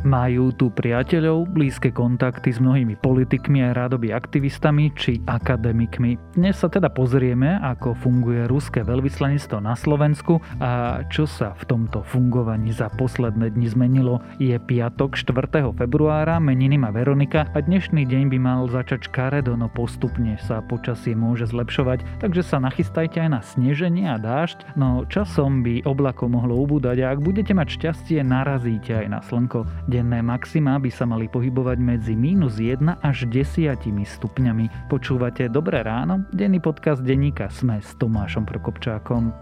Majú tu priateľov, blízke kontakty s mnohými politikmi a rádoby aktivistami či akademikmi. Dnes sa teda pozrieme, ako funguje ruské veľvyslanectvo na Slovensku a čo sa v tomto fungovaní za posledné dni zmenilo. Je piatok 4. februára, meniny má Veronika a dnešný deň by mal začať škaredo, no postupne sa počasie môže zlepšovať, takže sa nachystajte aj na sneženie a dážď, no časom by oblakov mohlo ubúdať a ak budete mať šťastie, narazíte aj na slnko. Denné maxima by sa mali pohybovať medzi minus 1 až 10 stupňami. Počúvate Dobré ráno? Denný podcast denníka Sme s Tomášom Prokopčákom.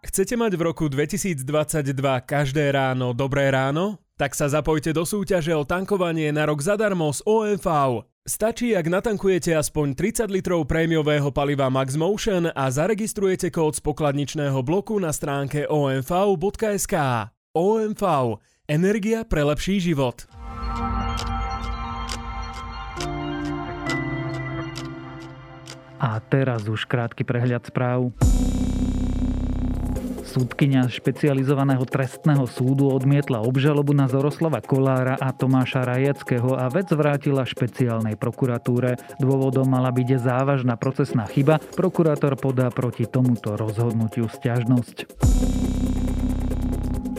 Chcete mať v roku 2022 každé ráno dobré ráno? Tak sa zapojte do súťaže o tankovanie na rok zadarmo z OMV. Stačí, ak natankujete aspoň 30 litrov prémiového paliva Max Motion a zaregistrujete kód z pokladničného bloku na stránke omv.sk. OMV. Energia pre lepší život. A teraz už krátky prehľad správ. Súdkynia špecializovaného trestného súdu odmietla obžalobu na Zoroslava Kolára a Tomáša Rajeckého a vec vrátila špeciálnej prokuratúre. Dôvodom mala byť závažná procesná chyba. Prokurátor podá proti tomuto rozhodnutiu stiažnosť.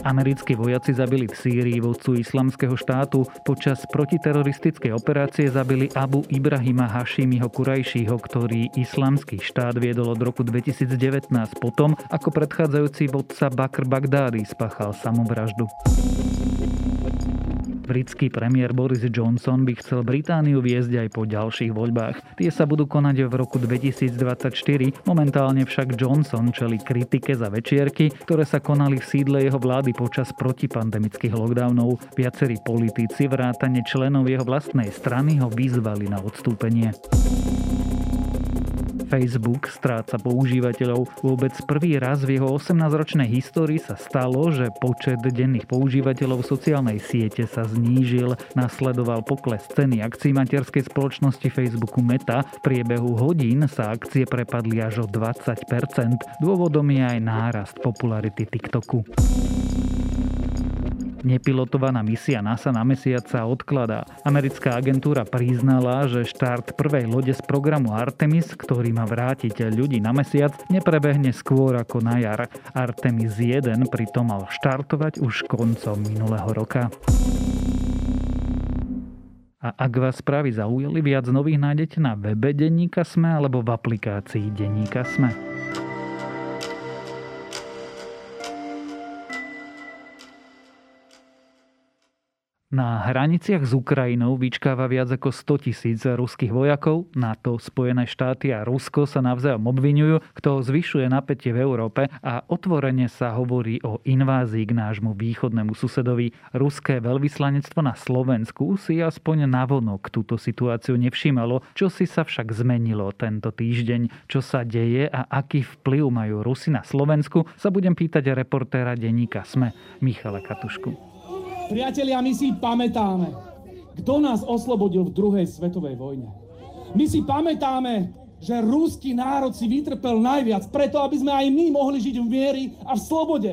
Americkí vojaci zabili v Sýrii vodcu islamského štátu. Počas protiteroristickej operácie zabili Abu Ibrahima Hašimiho Kurajšího, ktorý islamský štát viedol od roku 2019 potom, ako predchádzajúci vodca Bakr Bagdády spáchal samovraždu. Britský premiér Boris Johnson by chcel Britániu viesť aj po ďalších voľbách. Tie sa budú konať v roku 2024. Momentálne však Johnson čeli kritike za večierky, ktoré sa konali v sídle jeho vlády počas protipandemických lockdownov. Viacerí politici vrátane členov jeho vlastnej strany ho vyzvali na odstúpenie. Facebook stráca používateľov. Vôbec prvý raz v jeho 18-ročnej histórii sa stalo, že počet denných používateľov sociálnej siete sa znížil. Nasledoval pokles ceny akcií materskej spoločnosti Facebooku Meta. V priebehu hodín sa akcie prepadli až o 20%. Dôvodom je aj nárast popularity TikToku. Nepilotovaná misia NASA na mesiac sa odkladá. Americká agentúra priznala, že štart prvej lode z programu Artemis, ktorý má vrátiť ľudí na mesiac, neprebehne skôr ako na jar. Artemis 1 pritom mal štartovať už koncom minulého roka. A ak vás správy zaujali, viac nových nájdete na webe Denníka Sme alebo v aplikácii Denníka Sme. Na hraniciach s Ukrajinou vyčkáva viac ako 100 tisíc ruských vojakov. NATO, Spojené štáty a Rusko sa navzájom obvinujú, kto zvyšuje napätie v Európe a otvorene sa hovorí o invázii k nášmu východnému susedovi. Ruské veľvyslanectvo na Slovensku si aspoň navonok túto situáciu nevšímalo, čo si sa však zmenilo tento týždeň. Čo sa deje a aký vplyv majú Rusy na Slovensku, sa budem pýtať reportéra denníka SME Michala Katušku. Priatelia, my si pamätáme, kto nás oslobodil v druhej svetovej vojne. My si pamätáme, že ruský národ si vytrpel najviac, preto aby sme aj my mohli žiť v miery a v slobode.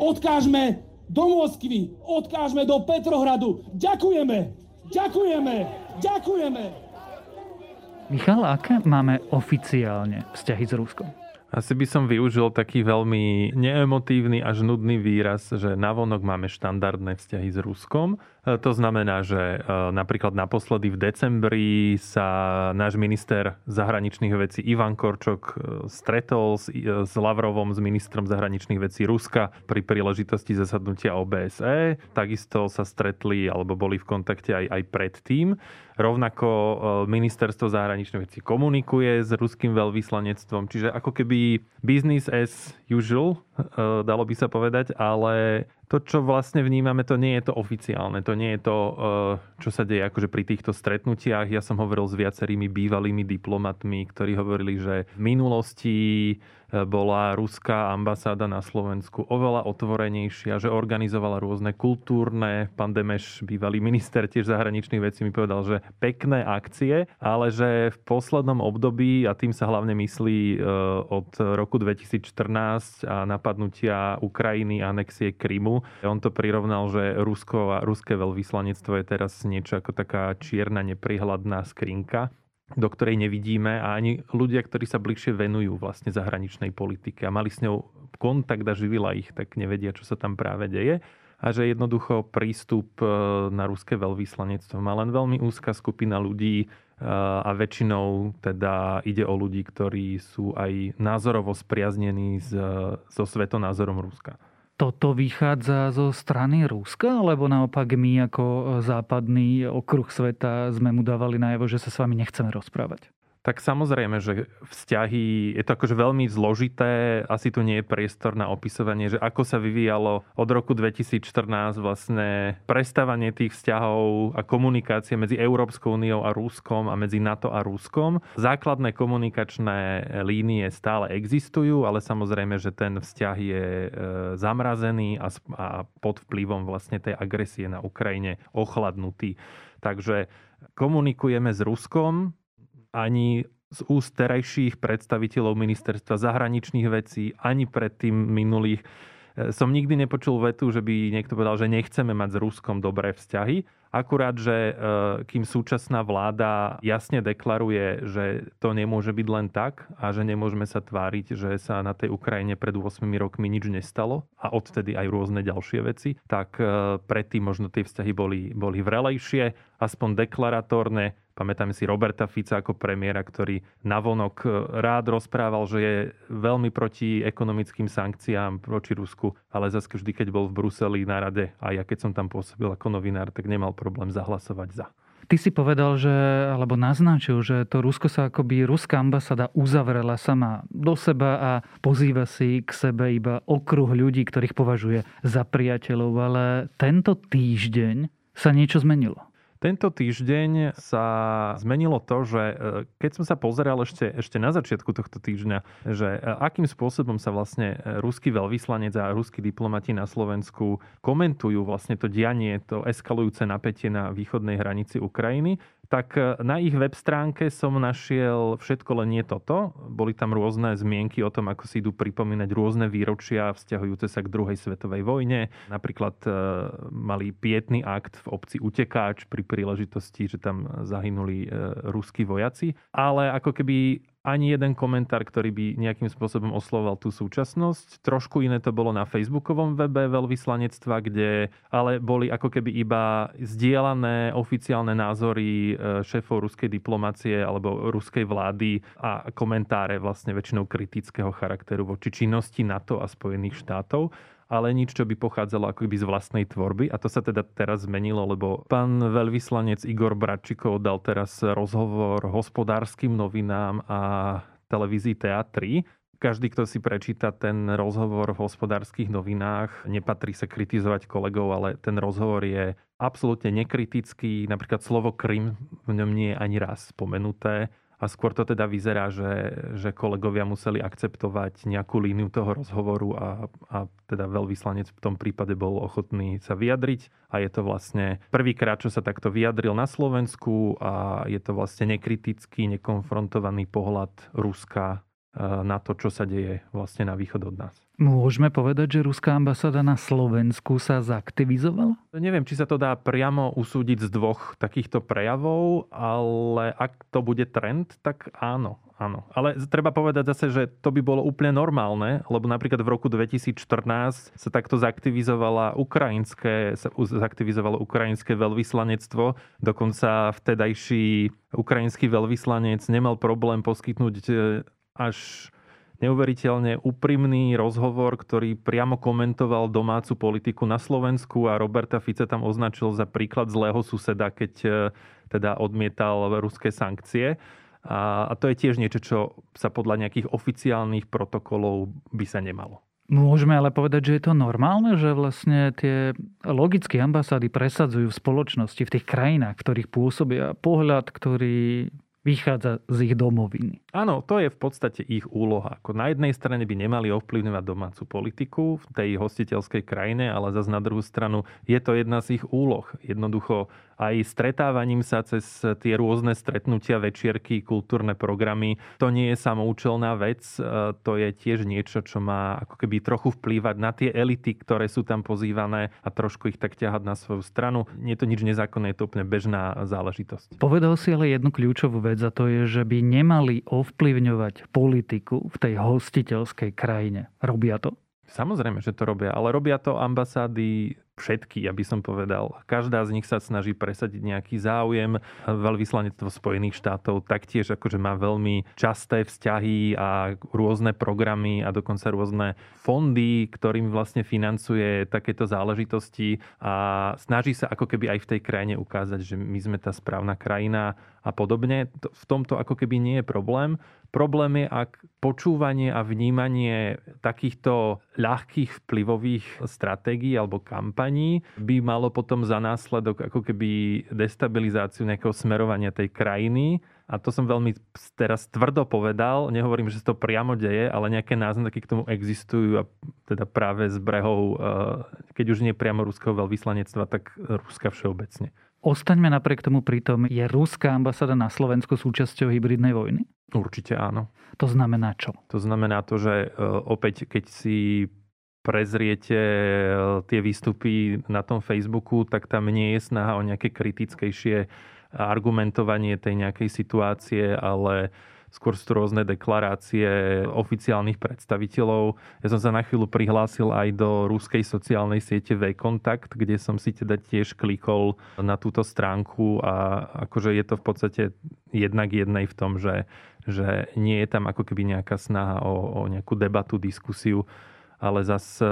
Odkážme do Moskvy, odkážme do Petrohradu. Ďakujeme, ďakujeme, ďakujeme. Michal, aké máme oficiálne vzťahy s Ruskom? Asi by som využil taký veľmi neemotívny až nudný výraz, že navonok máme štandardné vzťahy s Ruskom. E, to znamená, že e, napríklad naposledy v decembri sa náš minister zahraničných vecí Ivan Korčok e, stretol s, Lavrovom, s ministrom zahraničných vecí Ruska pri príležitosti zasadnutia OBSE. Takisto sa stretli alebo boli v kontakte aj, aj predtým. Rovnako ministerstvo zahraničných vecí komunikuje s ruským veľvyslanectvom, čiže ako keby business as usual, dalo by sa povedať, ale to, čo vlastne vnímame, to nie je to oficiálne, to nie je to, e, čo sa deje akože pri týchto stretnutiach. Ja som hovoril s viacerými bývalými diplomatmi, ktorí hovorili, že v minulosti bola ruská ambasáda na Slovensku oveľa otvorenejšia, že organizovala rôzne kultúrne, pán Demeš, bývalý minister tiež zahraničných vecí, mi povedal, že pekné akcie, ale že v poslednom období, a tým sa hlavne myslí e, od roku 2014 a na napadnutia Ukrajiny, anexie Krymu. On to prirovnal, že Rusko a ruské veľvyslanectvo je teraz niečo ako taká čierna, neprihľadná skrinka do ktorej nevidíme a ani ľudia, ktorí sa bližšie venujú vlastne zahraničnej politike a mali s ňou kontakt a živila ich, tak nevedia, čo sa tam práve deje a že jednoducho prístup e, na ruské veľvyslanectvo má len veľmi úzka skupina ľudí e, a väčšinou teda ide o ľudí, ktorí sú aj názorovo spriaznení so svetonázorom Ruska toto vychádza zo strany Ruska, alebo naopak my ako západný okruh sveta sme mu dávali najavo, že sa s vami nechceme rozprávať? Tak samozrejme, že vzťahy, je to akože veľmi zložité, asi tu nie je priestor na opisovanie, že ako sa vyvíjalo od roku 2014 vlastne prestávanie tých vzťahov a komunikácie medzi Európskou úniou a Ruskom a medzi NATO a Ruskom. Základné komunikačné línie stále existujú, ale samozrejme, že ten vzťah je e, zamrazený a, pod vplyvom vlastne tej agresie na Ukrajine ochladnutý. Takže komunikujeme s Ruskom, ani z úst terajších predstaviteľov ministerstva zahraničných vecí, ani predtým minulých e, som nikdy nepočul vetu, že by niekto povedal, že nechceme mať s Ruskom dobré vzťahy. Akurát, že e, kým súčasná vláda jasne deklaruje, že to nemôže byť len tak a že nemôžeme sa tváriť, že sa na tej Ukrajine pred 8 rokmi nič nestalo a odtedy aj rôzne ďalšie veci, tak e, predtým možno tie vzťahy boli, boli vrelejšie, aspoň deklaratórne. Pamätám si Roberta Fica ako premiéra, ktorý navonok e, rád rozprával, že je veľmi proti ekonomickým sankciám proti Rusku, ale zase vždy, keď bol v Bruseli na rade a ja keď som tam pôsobil ako novinár, tak nemal problém zahlasovať za. Ty si povedal, že, alebo naznačil, že to Rusko sa akoby, ruská ambasáda uzavrela sama do seba a pozýva si k sebe iba okruh ľudí, ktorých považuje za priateľov. Ale tento týždeň sa niečo zmenilo. Tento týždeň sa zmenilo to, že e, keď som sa pozeral ešte, ešte na začiatku tohto týždňa, že e, akým spôsobom sa vlastne e, ruský veľvyslanec a ruskí diplomati na Slovensku komentujú vlastne to dianie, to eskalujúce napätie na východnej hranici Ukrajiny, tak e, na ich web stránke som našiel všetko len nie toto. Boli tam rôzne zmienky o tom, ako si idú pripomínať rôzne výročia vzťahujúce sa k druhej svetovej vojne. Napríklad e, mali pietný akt v obci Utekáč pri príležitosti, že tam zahynuli e, ruskí vojaci. Ale ako keby ani jeden komentár, ktorý by nejakým spôsobom oslovoval tú súčasnosť. Trošku iné to bolo na facebookovom webe veľvyslanectva, kde ale boli ako keby iba zdieľané oficiálne názory e, šéfov ruskej diplomácie alebo ruskej vlády a komentáre vlastne väčšinou kritického charakteru voči činnosti NATO a Spojených štátov ale nič, čo by pochádzalo ako by z vlastnej tvorby. A to sa teda teraz zmenilo, lebo pán veľvyslanec Igor Bratčikov dal teraz rozhovor hospodárskym novinám a televízii TA3. Každý, kto si prečíta ten rozhovor v hospodárskych novinách, nepatrí sa kritizovať kolegov, ale ten rozhovor je absolútne nekritický. Napríklad slovo Krym v ňom nie je ani raz spomenuté a skôr to teda vyzerá, že, že kolegovia museli akceptovať nejakú líniu toho rozhovoru a, a teda veľvyslanec v tom prípade bol ochotný sa vyjadriť. A je to vlastne prvýkrát, čo sa takto vyjadril na Slovensku a je to vlastne nekritický, nekonfrontovaný pohľad Ruska na to, čo sa deje vlastne na východ od nás. Môžeme povedať, že ruská ambasáda na Slovensku sa zaktivizovala? Neviem, či sa to dá priamo usúdiť z dvoch takýchto prejavov, ale ak to bude trend, tak áno. Áno, ale treba povedať zase, že to by bolo úplne normálne, lebo napríklad v roku 2014 sa takto zaktivizovala ukrajinské, sa zaktivizovalo ukrajinské veľvyslanectvo, dokonca vtedajší ukrajinský veľvyslanec nemal problém poskytnúť až neuveriteľne úprimný rozhovor, ktorý priamo komentoval domácu politiku na Slovensku a Roberta Fice tam označil za príklad zlého suseda, keď e, teda odmietal ruské sankcie. A to je tiež niečo, čo sa podľa nejakých oficiálnych protokolov by sa nemalo. Môžeme ale povedať, že je to normálne, že vlastne tie logické ambasády presadzujú v spoločnosti, v tých krajinách, v ktorých pôsobia pohľad, ktorý vychádza z ich domoviny. Áno, to je v podstate ich úloha. Ako na jednej strane by nemali ovplyvňovať domácu politiku v tej hostiteľskej krajine, ale zase na druhú stranu je to jedna z ich úloh. Jednoducho aj stretávaním sa cez tie rôzne stretnutia, večierky, kultúrne programy, to nie je samoučelná vec, e, to je tiež niečo, čo má ako keby trochu vplývať na tie elity, ktoré sú tam pozývané a trošku ich tak ťahať na svoju stranu. Nie je to nič nezákonné, je to úplne bežná záležitosť. Povedal si ale jednu kľúčovú vec a to je, že by nemali ovplyvňovať politiku v tej hostiteľskej krajine. Robia to? Samozrejme, že to robia, ale robia to ambasády všetky, ja by som povedal. Každá z nich sa snaží presadiť nejaký záujem. Veľvyslanectvo Spojených štátov taktiež akože má veľmi časté vzťahy a rôzne programy a dokonca rôzne fondy, ktorým vlastne financuje takéto záležitosti a snaží sa ako keby aj v tej krajine ukázať, že my sme tá správna krajina a podobne. V tomto ako keby nie je problém. Problém je, ak počúvanie a vnímanie takýchto ľahkých vplyvových stratégií alebo kampaní by malo potom za následok ako keby destabilizáciu nejakého smerovania tej krajiny. A to som veľmi teraz tvrdo povedal, nehovorím, že sa to priamo deje, ale nejaké náznaky k tomu existujú a teda práve z brehov, eh, keď už nie priamo ruského veľvyslanectva, tak Ruska všeobecne. Ostaňme napriek tomu pritom, je ruská ambasáda na Slovensku súčasťou hybridnej vojny? Určite áno. To znamená čo? To znamená to, že e, opäť, keď si prezriete e, tie výstupy na tom Facebooku, tak tam nie je snaha o nejaké kritickejšie argumentovanie tej nejakej situácie, ale skôr sú rôzne deklarácie oficiálnych predstaviteľov. Ja som sa na chvíľu prihlásil aj do ruskej sociálnej siete V-Kontakt, kde som si teda tiež klikol na túto stránku a akože je to v podstate jednak jednej v tom, že, že nie je tam ako keby nejaká snaha o, o nejakú debatu, diskusiu, ale zase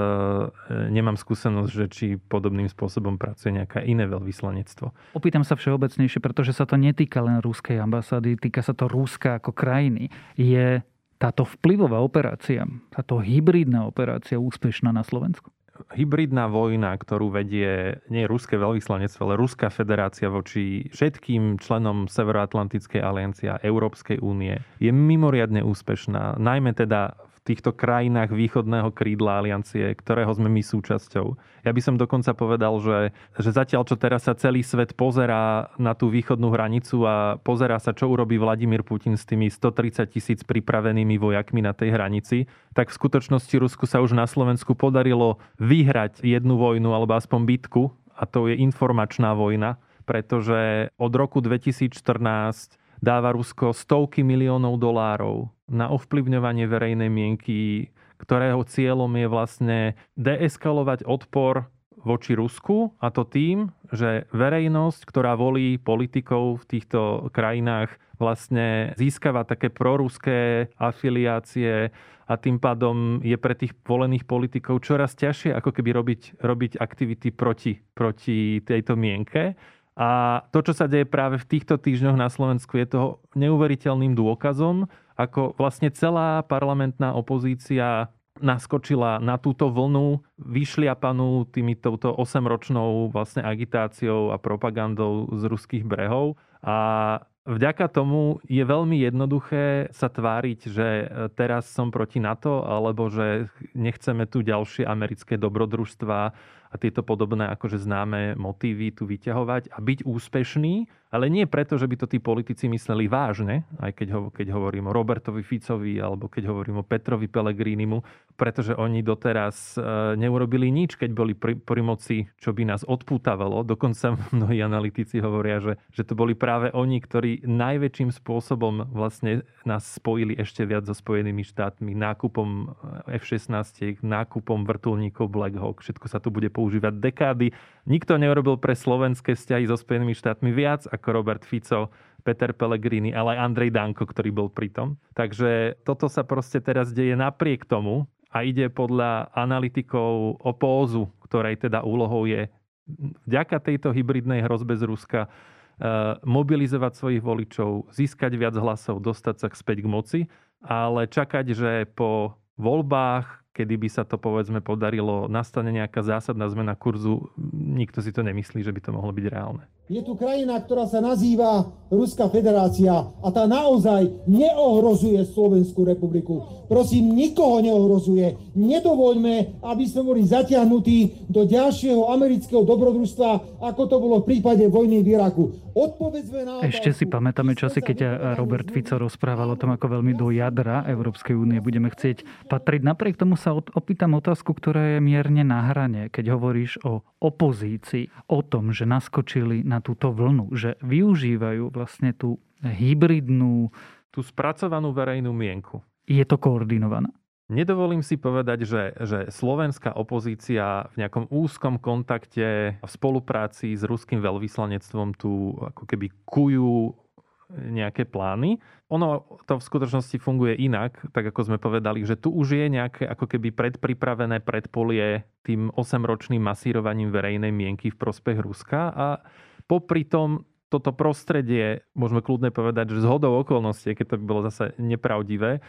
nemám skúsenosť, že či podobným spôsobom pracuje nejaké iné veľvyslanectvo. Opýtam sa všeobecnejšie, pretože sa to netýka len ruskej ambasády, týka sa to Ruska ako krajiny. Je táto vplyvová operácia, táto hybridná operácia úspešná na Slovensku? hybridná vojna, ktorú vedie nie ruské veľvyslanectvo, ale Ruská federácia voči všetkým členom Severoatlantickej aliancie a Európskej únie je mimoriadne úspešná. Najmä teda týchto krajinách východného krídla aliancie, ktorého sme my súčasťou. Ja by som dokonca povedal, že, že zatiaľ, čo teraz sa celý svet pozerá na tú východnú hranicu a pozerá sa, čo urobí Vladimír Putin s tými 130 tisíc pripravenými vojakmi na tej hranici, tak v skutočnosti Rusku sa už na Slovensku podarilo vyhrať jednu vojnu alebo aspoň bitku a to je informačná vojna, pretože od roku 2014 dáva Rusko stovky miliónov dolárov na ovplyvňovanie verejnej mienky, ktorého cieľom je vlastne deeskalovať odpor voči Rusku a to tým, že verejnosť, ktorá volí politikov v týchto krajinách, vlastne získava také proruské afiliácie a tým pádom je pre tých volených politikov čoraz ťažšie ako keby robiť, robiť aktivity proti, proti tejto mienke. A to, čo sa deje práve v týchto týždňoch na Slovensku, je toho neuveriteľným dôkazom, ako vlastne celá parlamentná opozícia naskočila na túto vlnu vyšliapanú tými touto 8-ročnou vlastne agitáciou a propagandou z ruských brehov. A Vďaka tomu je veľmi jednoduché sa tváriť, že teraz som proti NATO, alebo že nechceme tu ďalšie americké dobrodružstva a tieto podobné akože známe motívy tu vyťahovať a byť úspešný, ale nie preto, že by to tí politici mysleli vážne, aj keď, ho, keď hovorím o Robertovi Ficovi alebo keď hovorím o Petrovi Pelegrínimu, pretože oni doteraz e, neurobili nič, keď boli pri, pri moci, čo by nás odpútavalo. Dokonca mnohí analytici hovoria, že, že to boli práve oni, ktorí najväčším spôsobom vlastne nás spojili ešte viac so Spojenými štátmi, nákupom F-16, nákupom vrtulníkov Black Hawk. Všetko sa tu bude používať dekády. Nikto neurobil pre slovenské vzťahy so Spojenými štátmi viac ako Robert Fico, Peter Pellegrini, ale aj Andrej Danko, ktorý bol pritom. Takže toto sa proste teraz deje napriek tomu a ide podľa analytikov o pózu, ktorej teda úlohou je vďaka tejto hybridnej hrozbe z Ruska e, mobilizovať svojich voličov, získať viac hlasov, dostať sa späť k moci, ale čakať, že po voľbách, kedy by sa to povedzme podarilo, nastane nejaká zásadná zmena kurzu, nikto si to nemyslí, že by to mohlo byť reálne. Je tu krajina, ktorá sa nazýva Ruská federácia a tá naozaj neohrozuje Slovenskú republiku. Prosím, nikoho neohrozuje. Nedovoľme, aby sme boli zatiahnutí do ďalšieho amerického dobrodružstva, ako to bolo v prípade vojny v Iraku. Odpovedzme na. Ešte si pamätáme časy, keď Robert Fico rozprával o tom, ako veľmi do jadra Európskej únie budeme chcieť patriť. Napriek tomu sa opýtam otázku, ktorá je mierne na hrane, keď hovoríš o opozícii, o tom, že naskočili na túto vlnu, že využívajú vlastne tú hybridnú... Tú spracovanú verejnú mienku. Je to koordinované? Nedovolím si povedať, že, že slovenská opozícia v nejakom úzkom kontakte v spolupráci s ruským veľvyslanectvom tu ako keby kujú nejaké plány. Ono to v skutočnosti funguje inak, tak ako sme povedali, že tu už je nejaké ako keby predpripravené predpolie tým 8-ročným masírovaním verejnej mienky v prospech Ruska a popri tom toto prostredie, môžeme kľudne povedať, že z hodou okolností, keď to by bolo zase nepravdivé, e,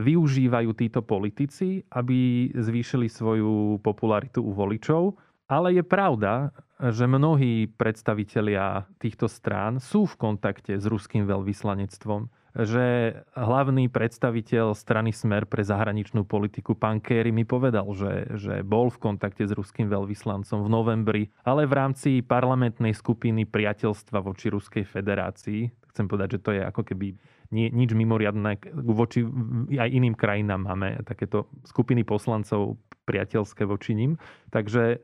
využívajú títo politici, aby zvýšili svoju popularitu u voličov. Ale je pravda, že mnohí predstavitelia týchto strán sú v kontakte s ruským veľvyslanectvom že hlavný predstaviteľ strany Smer pre zahraničnú politiku, pán Kerry, mi povedal, že, že bol v kontakte s ruským veľvyslancom v novembri, ale v rámci parlamentnej skupiny priateľstva voči Ruskej federácii. Chcem povedať, že to je ako keby nie, nič mimoriadné. Voči aj iným krajinám máme takéto skupiny poslancov priateľské voči ním. Takže e,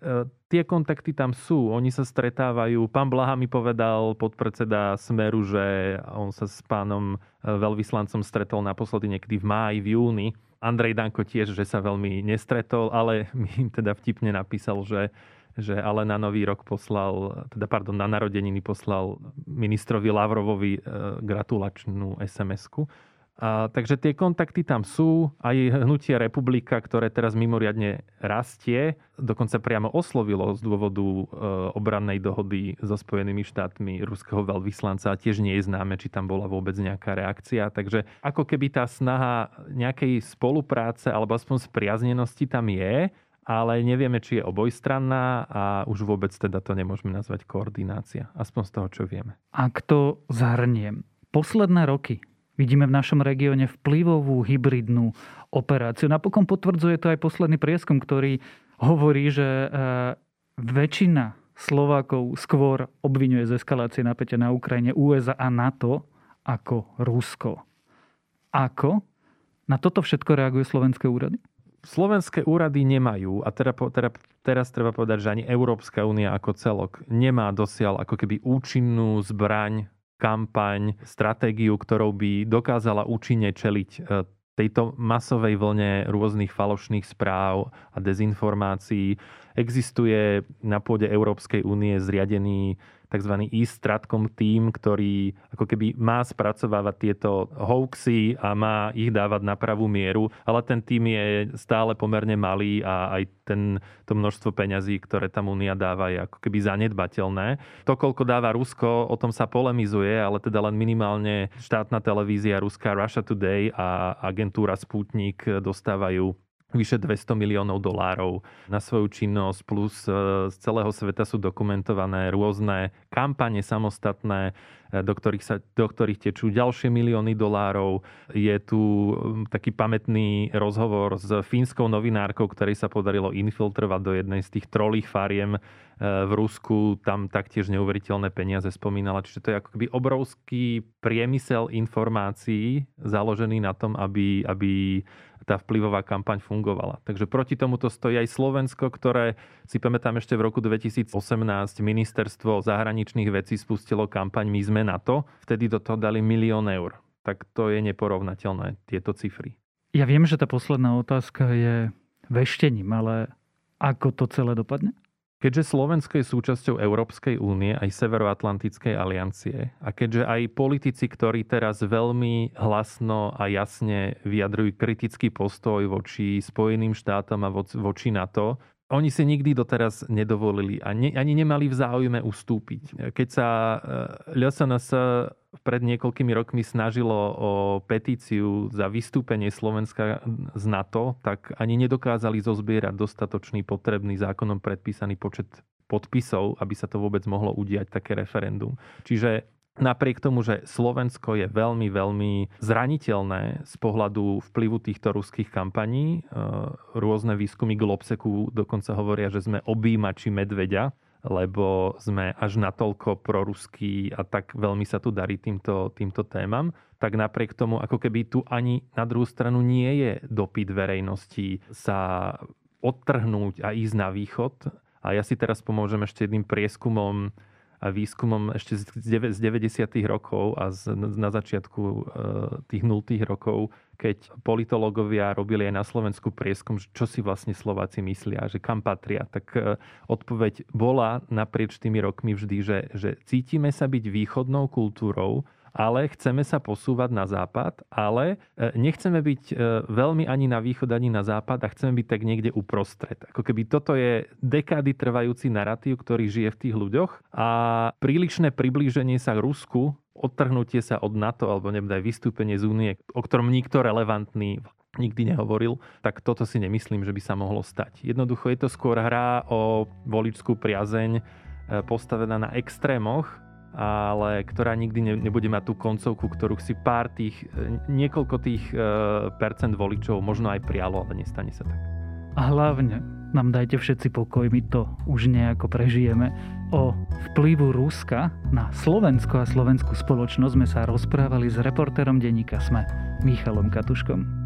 tie kontakty tam sú, oni sa stretávajú. Pán Blaha mi povedal, podpredseda Smeru, že on sa s pánom e, veľvyslancom stretol naposledy niekedy v máji, v júni. Andrej Danko tiež, že sa veľmi nestretol, ale mi im teda vtipne napísal, že že ale na nový rok poslal, teda pardon, na narodeniny poslal ministrovi Lavrovovi e, gratulačnú SMS-ku. A, takže tie kontakty tam sú. Aj hnutie Republika, ktoré teraz mimoriadne rastie, dokonca priamo oslovilo z dôvodu e, obrannej dohody so Spojenými štátmi ruského veľvyslanca a tiež nie je známe, či tam bola vôbec nejaká reakcia. Takže ako keby tá snaha nejakej spolupráce alebo aspoň spriaznenosti tam je, ale nevieme, či je obojstranná a už vôbec teda to nemôžeme nazvať koordinácia. Aspoň z toho, čo vieme. Ak to zahrniem, posledné roky Vidíme v našom regióne vplyvovú hybridnú operáciu. Napokon potvrdzuje to aj posledný prieskum, ktorý hovorí, že e, väčšina Slovákov skôr obvinuje z eskalácie napätia na Ukrajine USA a NATO ako Rusko. Ako na toto všetko reagujú slovenské úrady? Slovenské úrady nemajú, a teda, teda, teraz treba povedať, že ani Európska únia ako celok nemá dosiaľ ako keby účinnú zbraň kampaň, stratégiu, ktorou by dokázala účinne čeliť e, tejto masovej vlne rôznych falošných správ a dezinformácií. Existuje na pôde Európskej únie zriadený tzv. e-stratcom tým, ktorý ako keby má spracovávať tieto hoaxy a má ich dávať na pravú mieru, ale ten tým je stále pomerne malý a aj ten, to množstvo peňazí, ktoré tam Únia dáva, je ako keby zanedbateľné. To, koľko dáva Rusko, o tom sa polemizuje, ale teda len minimálne štátna televízia Ruská Russia Today a agentúra Sputnik dostávajú vyše 200 miliónov dolárov na svoju činnosť, plus e, z celého sveta sú dokumentované rôzne kampane samostatné, e, do ktorých, sa, do ktorých tečú ďalšie milióny dolárov. Je tu taký pamätný rozhovor s fínskou novinárkou, ktorej sa podarilo infiltrovať do jednej z tých trolých fariem e, v Rusku. Tam taktiež neuveriteľné peniaze spomínala. Čiže to je ako obrovský priemysel informácií založený na tom, aby, aby tá vplyvová kampaň fungovala. Takže proti tomuto stojí aj Slovensko, ktoré si pamätám ešte v roku 2018 ministerstvo zahraničných vecí spustilo kampaň My sme na to. Vtedy do toho dali milión eur. Tak to je neporovnateľné, tieto cifry. Ja viem, že tá posledná otázka je veštením, ale ako to celé dopadne? Keďže Slovensko je súčasťou Európskej únie aj Severoatlantickej aliancie a keďže aj politici, ktorí teraz veľmi hlasno a jasne vyjadrujú kritický postoj voči Spojeným štátom a voči NATO, oni si nikdy doteraz nedovolili a ne, ani nemali v záujme ustúpiť. Keď sa eh, LSNS pred niekoľkými rokmi snažilo o petíciu za vystúpenie Slovenska z NATO, tak ani nedokázali zozbierať dostatočný potrebný zákonom predpísaný počet podpisov, aby sa to vôbec mohlo udiať také referendum. Čiže Napriek tomu, že Slovensko je veľmi, veľmi zraniteľné z pohľadu vplyvu týchto ruských kampaní, e, rôzne výskumy Globseku dokonca hovoria, že sme objímači medveďa, lebo sme až natoľko proruskí a tak veľmi sa tu darí týmto, týmto témam, tak napriek tomu, ako keby tu ani na druhú stranu nie je dopyt verejnosti sa odtrhnúť a ísť na východ. A ja si teraz pomôžem ešte jedným prieskumom a výskumom ešte z 90. rokov a z, na začiatku e, tých 0. rokov, keď politológovia robili aj na Slovensku prieskum, čo si vlastne Slováci myslia, že kam patria, tak e, odpoveď bola naprieč tými rokmi vždy, že, že cítime sa byť východnou kultúrou, ale chceme sa posúvať na západ, ale e, nechceme byť e, veľmi ani na východ, ani na západ a chceme byť tak niekde uprostred. Ako keby toto je dekády trvajúci narratív, ktorý žije v tých ľuďoch a prílišné priblíženie sa k Rusku odtrhnutie sa od NATO alebo neviem, aj vystúpenie z únie, o ktorom nikto relevantný nikdy nehovoril, tak toto si nemyslím, že by sa mohlo stať. Jednoducho je to skôr hra o voličskú priazeň e, postavená na extrémoch ale ktorá nikdy nebude mať tú koncovku, ktorú si pár tých, e, niekoľko tých e, percent voličov možno aj prialo, ale nestane sa tak. A hlavne nám dajte všetci pokoj, my to už nejako prežijeme. O vplyvu Ruska na Slovensko a slovenskú spoločnosť sme sa rozprávali s reportérom denníka SME, Michalom Katuškom.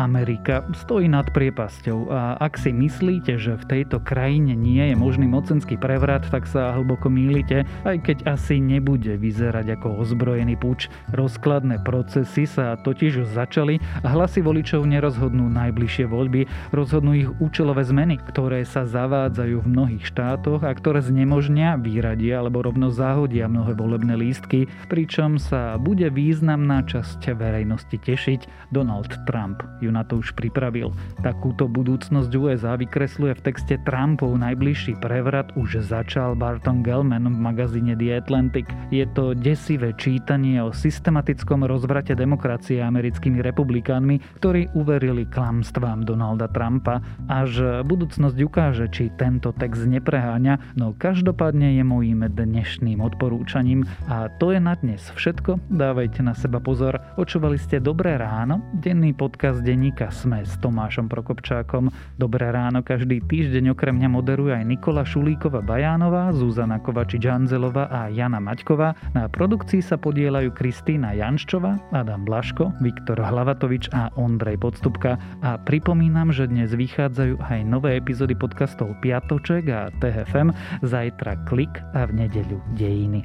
Amerika stojí nad priepasťou a ak si myslíte, že v tejto krajine nie je možný mocenský prevrat, tak sa hlboko mýlite, aj keď asi nebude vyzerať ako ozbrojený puč. Rozkladné procesy sa totiž už začali a hlasy voličov nerozhodnú najbližšie voľby, rozhodnú ich účelové zmeny, ktoré sa zavádzajú v mnohých štátoch a ktoré znemožnia, vyradia alebo rovno zahodia mnohé volebné lístky, pričom sa bude významná časť verejnosti tešiť. Donald Trump ju na to už pripravil. Takúto budúcnosť USA vykresluje v texte Trumpov najbližší prevrat už začal Barton Gellman v magazíne The Atlantic. Je to desivé čítanie o systematickom rozvrate demokracie americkými republikánmi, ktorí uverili klamstvám Donalda Trumpa. Až budúcnosť ukáže, či tento text nepreháňa, no každopádne je môjim dnešným odporúčaním. A to je na dnes všetko. Dávajte na seba pozor. Počúvali ste Dobré ráno, denný podcast denníka Sme s Tomášom Prokopčákom. Dobré ráno každý týždeň okrem mňa moderuje aj Nikola Šulíková Bajánová, Zuzana Kovačič-Hanzelová a Jana Maťková. Na produkcii sa podielajú Kristýna Janščová, Adam Blaško, Viktor Hlavatovič a Ondrej Podstupka. A pripomínam, že dnes vychádzajú aj nové epizódy podcastov Piatoček a TFM, zajtra Klik a v nedeľu Dejiny.